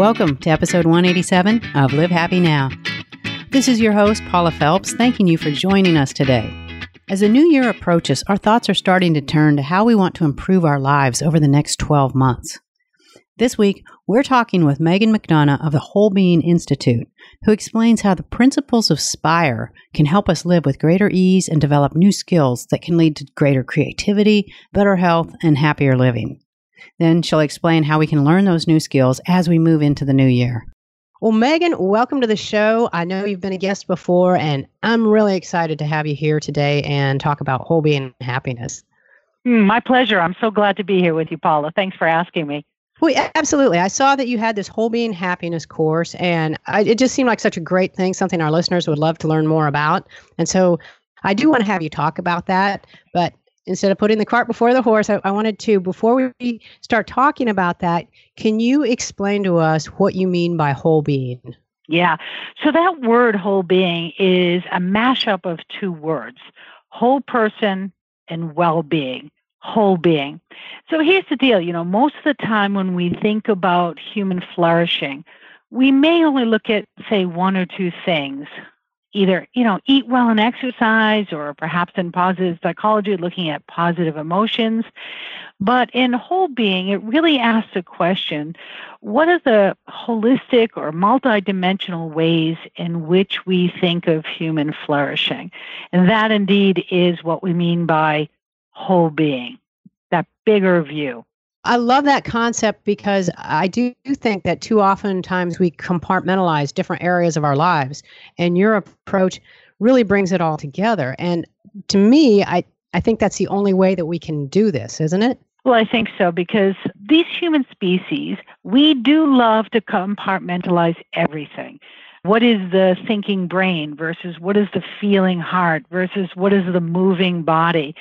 Welcome to episode 187 of Live Happy Now. This is your host, Paula Phelps, thanking you for joining us today. As the new year approaches, our thoughts are starting to turn to how we want to improve our lives over the next 12 months. This week, we're talking with Megan McDonough of the Whole Being Institute, who explains how the principles of SPIRE can help us live with greater ease and develop new skills that can lead to greater creativity, better health, and happier living. Then she'll explain how we can learn those new skills as we move into the new year. Well, Megan, welcome to the show. I know you've been a guest before, and I'm really excited to have you here today and talk about whole being happiness. Mm, my pleasure. I'm so glad to be here with you, Paula. Thanks for asking me. Well, absolutely. I saw that you had this whole being happiness course, and I, it just seemed like such a great thing, something our listeners would love to learn more about. And so I do want to have you talk about that. But instead of putting the cart before the horse, I, I wanted to, before we start talking about that, can you explain to us what you mean by whole being? Yeah. So that word whole being is a mashup of two words whole person and well being whole being. So here's the deal you know, most of the time when we think about human flourishing, we may only look at, say, one or two things. Either, you know, eat well and exercise, or perhaps in positive psychology, looking at positive emotions. But in whole being, it really asks a question what are the holistic or multidimensional ways in which we think of human flourishing? And that indeed is what we mean by whole being, that bigger view. I love that concept because I do think that too often times we compartmentalize different areas of our lives, and your approach really brings it all together. And to me, I, I think that's the only way that we can do this, isn't it? Well, I think so because these human species, we do love to compartmentalize everything. What is the thinking brain versus what is the feeling heart versus what is the moving body?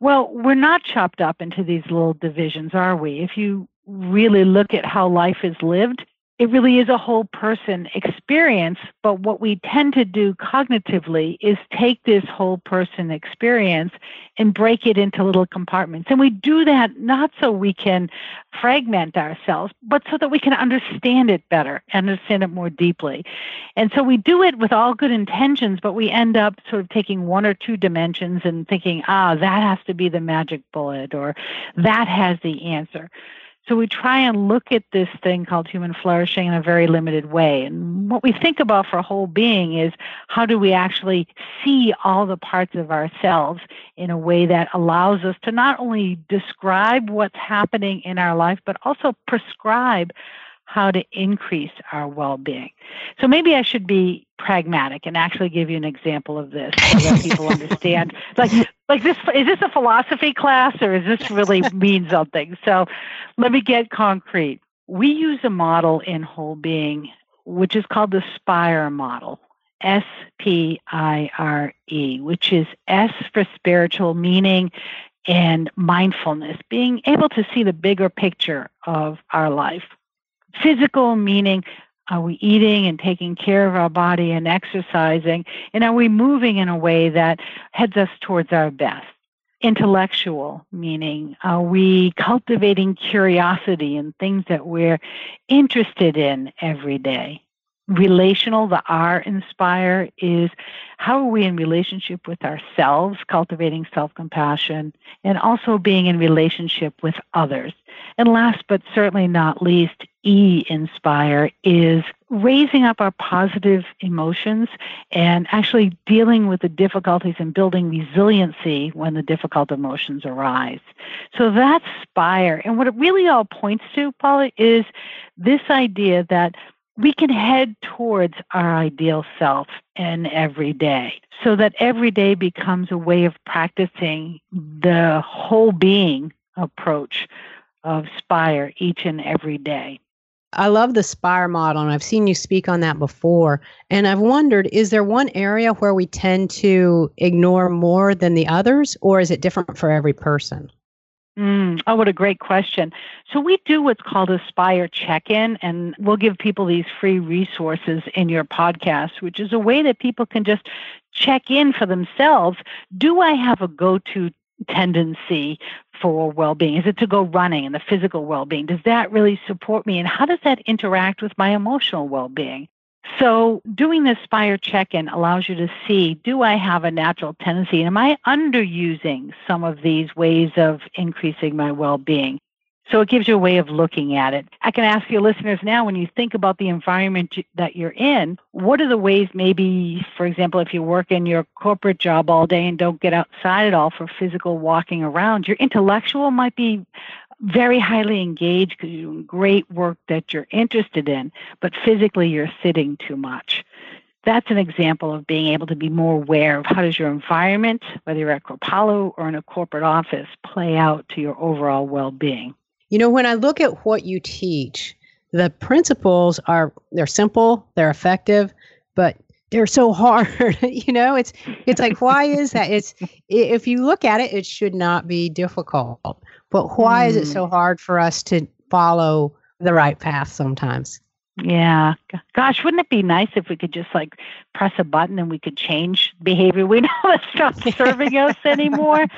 Well, we're not chopped up into these little divisions, are we? If you really look at how life is lived, it really is a whole person experience. But what we tend to do cognitively is take this whole person experience and break it into little compartments. And we do that not so we can fragment ourselves, but so that we can understand it better, understand it more deeply. And so we do it with all good intentions, but we end up sort of taking one or two dimensions and thinking, ah, that has to be the magic bullet or that has the answer. So we try and look at this thing called human flourishing in a very limited way. And what we think about for a whole being is how do we actually see all the parts of ourselves in a way that allows us to not only describe what's happening in our life, but also prescribe how to increase our well being. So maybe I should be pragmatic and actually give you an example of this so that people understand. Like, like this is this a philosophy class or is this really mean something? So let me get concrete. We use a model in whole being which is called the SPIRE model. S P I R E, which is S for spiritual meaning and mindfulness, being able to see the bigger picture of our life. Physical meaning are we eating and taking care of our body and exercising? And are we moving in a way that heads us towards our best? Intellectual, meaning are we cultivating curiosity and things that we're interested in every day? Relational, the R in Spire is how are we in relationship with ourselves, cultivating self compassion, and also being in relationship with others. And last but certainly not least, E in Spire is raising up our positive emotions and actually dealing with the difficulties and building resiliency when the difficult emotions arise. So that's spire. And what it really all points to, Paula, is this idea that we can head towards our ideal self in every day so that every day becomes a way of practicing the whole being approach of Spire each and every day. I love the Spire model, and I've seen you speak on that before. And I've wondered is there one area where we tend to ignore more than the others, or is it different for every person? Mm, oh, what a great question. So, we do what's called a Spire check in, and we'll give people these free resources in your podcast, which is a way that people can just check in for themselves. Do I have a go to tendency for well being? Is it to go running and the physical well being? Does that really support me? And how does that interact with my emotional well being? So, doing this Spire check in allows you to see do I have a natural tendency? Am I underusing some of these ways of increasing my well being? So it gives you a way of looking at it. I can ask your listeners now when you think about the environment that you're in, what are the ways, maybe, for example, if you work in your corporate job all day and don't get outside at all for physical walking around, your intellectual might be very highly engaged because you're doing great work that you're interested in, but physically you're sitting too much. That's an example of being able to be more aware of how does your environment, whether you're at Kripalu or in a corporate office, play out to your overall well-being. You know, when I look at what you teach, the principles are they're simple, they're effective, but they're so hard. you know, it's it's like why is that? It's if you look at it, it should not be difficult. But why mm. is it so hmm. hard for us to follow the right path sometimes? Yeah. Gosh, wouldn't it be nice if we could just like press a button and we could change behavior? We know it's not serving us anymore.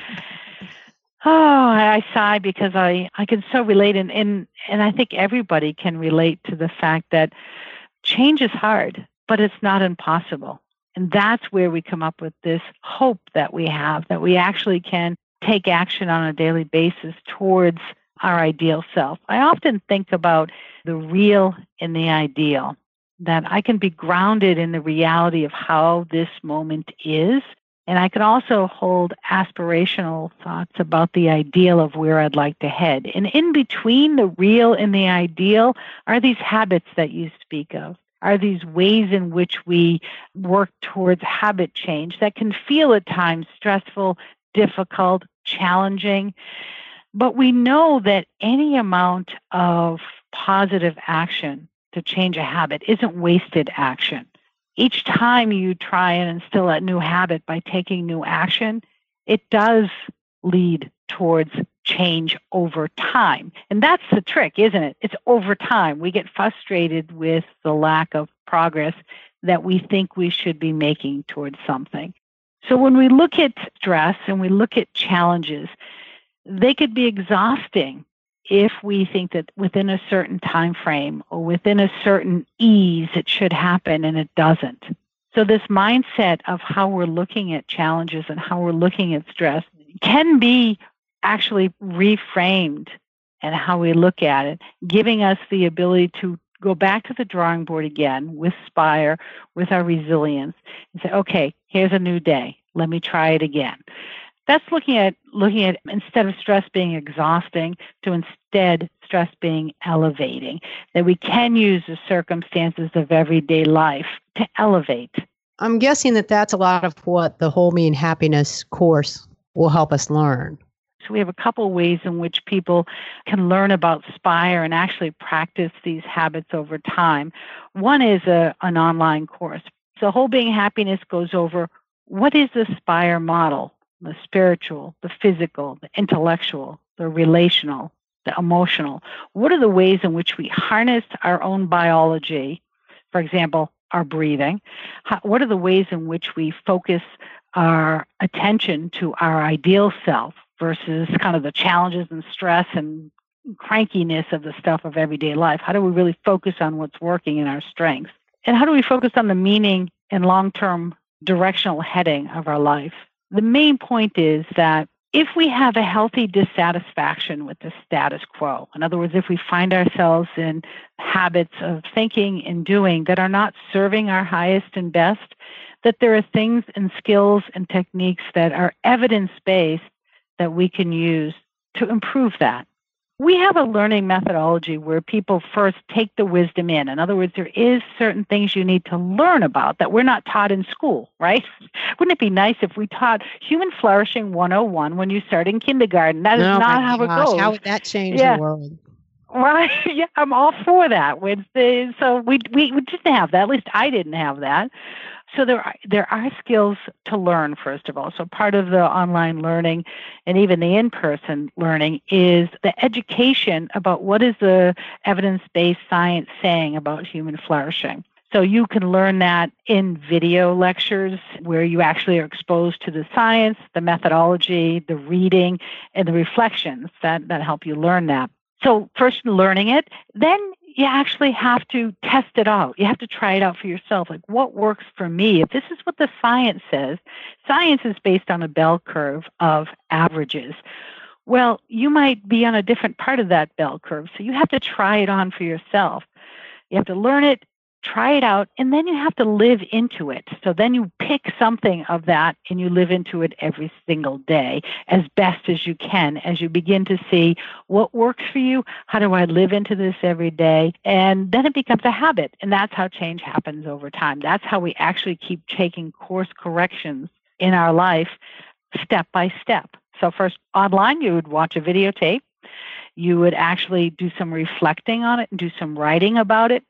Oh, I sigh because I, I can so relate and, and and I think everybody can relate to the fact that change is hard, but it's not impossible. And that's where we come up with this hope that we have that we actually can take action on a daily basis towards our ideal self. I often think about the real and the ideal, that I can be grounded in the reality of how this moment is and I can also hold aspirational thoughts about the ideal of where I'd like to head. And in between the real and the ideal are these habits that you speak of, are these ways in which we work towards habit change that can feel at times stressful, difficult, challenging. But we know that any amount of positive action to change a habit isn't wasted action each time you try and instill a new habit by taking new action, it does lead towards change over time. And that's the trick, isn't it? It's over time. We get frustrated with the lack of progress that we think we should be making towards something. So when we look at stress and we look at challenges, they could be exhausting if we think that within a certain time frame or within a certain ease it should happen and it doesn't. So this mindset of how we're looking at challenges and how we're looking at stress can be actually reframed and how we look at it, giving us the ability to go back to the drawing board again with Spire, with our resilience, and say, okay, here's a new day. Let me try it again. That's looking at looking at instead of stress being exhausting to instead stress being elevating that we can use the circumstances of everyday life to elevate. I'm guessing that that's a lot of what the whole being happiness course will help us learn so we have a couple ways in which people can learn about spire and actually practice these habits over time one is a, an online course so whole being happiness goes over what is the spire model the spiritual, the physical, the intellectual, the relational, the emotional. What are the ways in which we harness our own biology? For example, our breathing. How, what are the ways in which we focus our attention to our ideal self versus kind of the challenges and stress and crankiness of the stuff of everyday life? How do we really focus on what's working in our strengths? And how do we focus on the meaning and long term directional heading of our life? the main point is that if we have a healthy dissatisfaction with the status quo, in other words, if we find ourselves in habits of thinking and doing that are not serving our highest and best, that there are things and skills and techniques that are evidence based that we can use to improve that we have a learning methodology where people first take the wisdom in. In other words, there is certain things you need to learn about that we're not taught in school, right? Wouldn't it be nice if we taught human flourishing 101 when you start in kindergarten? That is oh not how gosh, it goes. How would that change yeah. the world? Right. Yeah, I'm all for that. The, so we, we we didn't have that. At least I didn't have that. So there are, there are skills to learn first of all. So part of the online learning and even the in-person learning is the education about what is the evidence-based science saying about human flourishing. So you can learn that in video lectures where you actually are exposed to the science, the methodology, the reading, and the reflections that, that help you learn that. So first learning it, then you actually have to test it out. You have to try it out for yourself. Like, what works for me? If this is what the science says, science is based on a bell curve of averages. Well, you might be on a different part of that bell curve. So you have to try it on for yourself. You have to learn it, try it out, and then you have to live into it. So then you pick something of that and you live into it every single day as best as you can as you begin to see what works for you. How do I live into this every day? And then it becomes a habit. And that's how change happens over time. That's how we actually keep taking course corrections in our life step by step. So, first, online, you would watch a videotape. You would actually do some reflecting on it and do some writing about it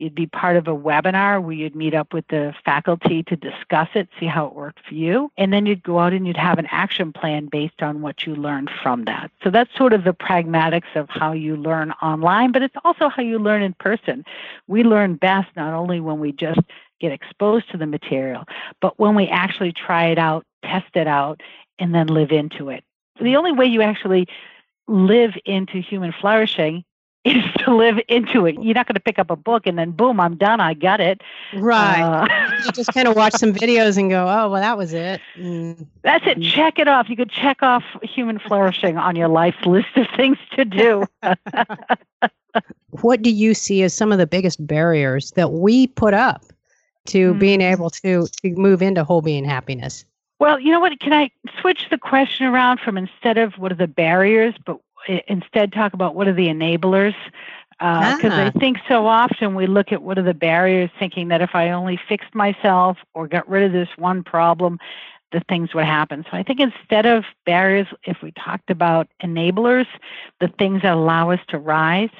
You'd be part of a webinar where you'd meet up with the faculty to discuss it, see how it worked for you. And then you'd go out and you'd have an action plan based on what you learned from that. So that's sort of the pragmatics of how you learn online, but it's also how you learn in person. We learn best not only when we just get exposed to the material, but when we actually try it out, test it out, and then live into it. The only way you actually live into human flourishing is to live into it. You're not going to pick up a book and then boom, I'm done. I got it. Right. Uh, you just kind of watch some videos and go, oh, well, that was it. Mm. That's it. Check it off. You could check off human flourishing on your life list of things to do. what do you see as some of the biggest barriers that we put up to mm. being able to, to move into whole being happiness? Well, you know what? Can I switch the question around from instead of what are the barriers, but instead talk about what are the enablers because uh, ah. I think so often we look at what are the barriers, thinking that if I only fixed myself or got rid of this one problem, the things would happen. So I think instead of barriers, if we talked about enablers, the things that allow us to rise,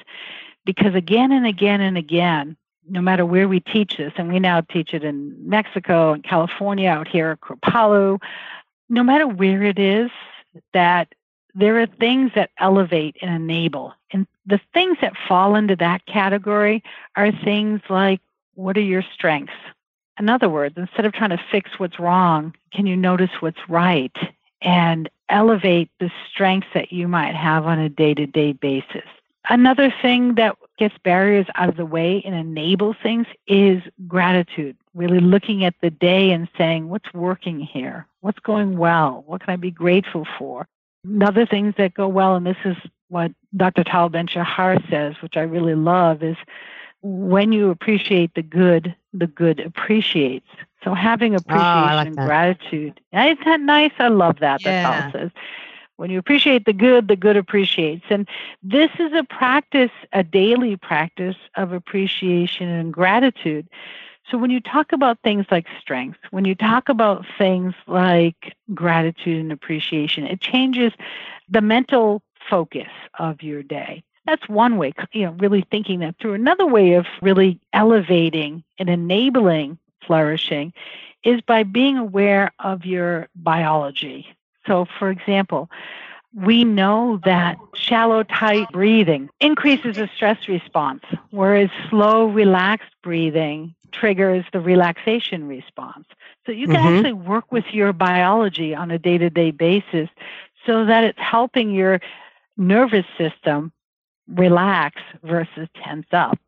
because again and again and again, no matter where we teach this, and we now teach it in Mexico and California, out here at Kripalu, no matter where it is, that there are things that elevate and enable. And the things that fall into that category are things like what are your strengths? In other words, instead of trying to fix what's wrong, can you notice what's right and elevate the strengths that you might have on a day to day basis? Another thing that gets barriers out of the way and enables things is gratitude. Really looking at the day and saying, what's working here? What's going well? What can I be grateful for? Other things that go well, and this is what Dr. Tal Ben Shahar says, which I really love, is when you appreciate the good, the good appreciates. So having ah, appreciation oh, like and gratitude. Isn't that nice? I love that. Yeah. That Tal says. When you appreciate the good, the good appreciates. And this is a practice, a daily practice of appreciation and gratitude. So when you talk about things like strength, when you talk about things like gratitude and appreciation, it changes the mental focus of your day. That's one way, you know, really thinking that through. Another way of really elevating and enabling flourishing is by being aware of your biology. So, for example, we know that shallow, tight breathing increases the stress response, whereas slow, relaxed breathing triggers the relaxation response. So you can mm-hmm. actually work with your biology on a day to day basis so that it's helping your nervous system relax versus tense up.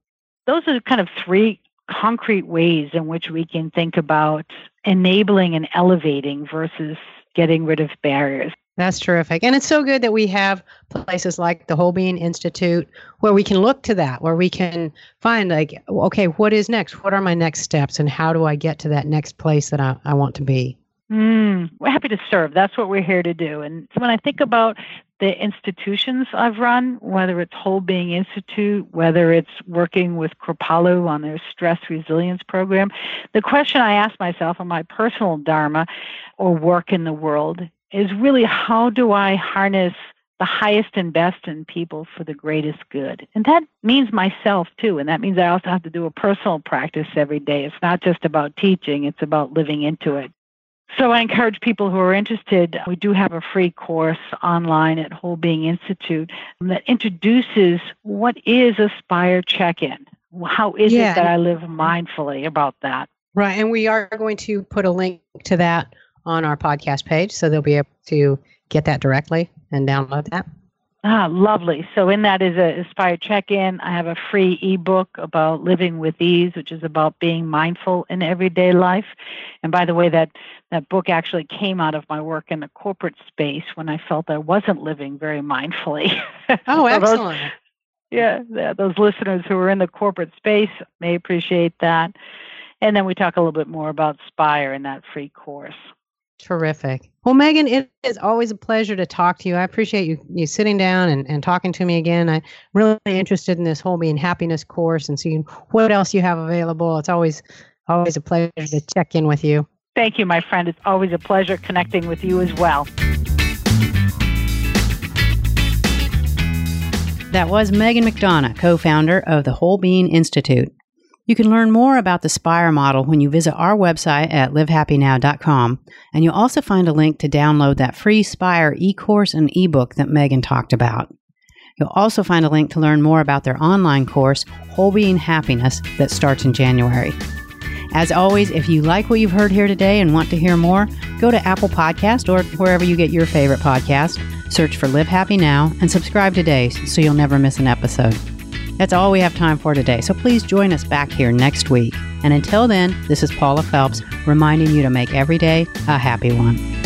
Those are kind of three concrete ways in which we can think about enabling and elevating versus getting rid of barriers. That's terrific. And it's so good that we have places like the Whole Being Institute where we can look to that, where we can find, like, okay, what is next? What are my next steps? And how do I get to that next place that I, I want to be? Mm, we're happy to serve. That's what we're here to do. And so when I think about the institutions I've run, whether it's Whole Being Institute, whether it's working with Kripalu on their stress resilience program, the question I ask myself on my personal dharma or work in the world is really how do I harness the highest and best in people for the greatest good? And that means myself too. And that means I also have to do a personal practice every day. It's not just about teaching, it's about living into it. So I encourage people who are interested. We do have a free course online at Whole Being Institute that introduces what is Aspire Check In. how is yeah. it that I live mindfully about that? Right. And we are going to put a link to that on our podcast page. So they'll be able to get that directly and download that. Ah, lovely. So in that is a Aspire check-in. I have a free ebook about living with ease, which is about being mindful in everyday life. And by the way, that that book actually came out of my work in the corporate space when I felt I wasn't living very mindfully. Oh, excellent. Those, yeah, those listeners who are in the corporate space may appreciate that. And then we talk a little bit more about Spire in that free course. Terrific. Well, Megan, it is always a pleasure to talk to you. I appreciate you you sitting down and, and talking to me again. I'm really interested in this whole being happiness course and seeing what else you have available. It's always always a pleasure to check in with you. Thank you, my friend. It's always a pleasure connecting with you as well. That was Megan McDonough, co founder of the Whole Being Institute. You can learn more about the Spire model when you visit our website at livehappynow.com, and you'll also find a link to download that free Spire e course and ebook that Megan talked about. You'll also find a link to learn more about their online course, Whole Being Happiness, that starts in January. As always, if you like what you've heard here today and want to hear more, go to Apple Podcast or wherever you get your favorite podcast Search for Live Happy Now and subscribe today so you'll never miss an episode. That's all we have time for today, so please join us back here next week. And until then, this is Paula Phelps reminding you to make every day a happy one.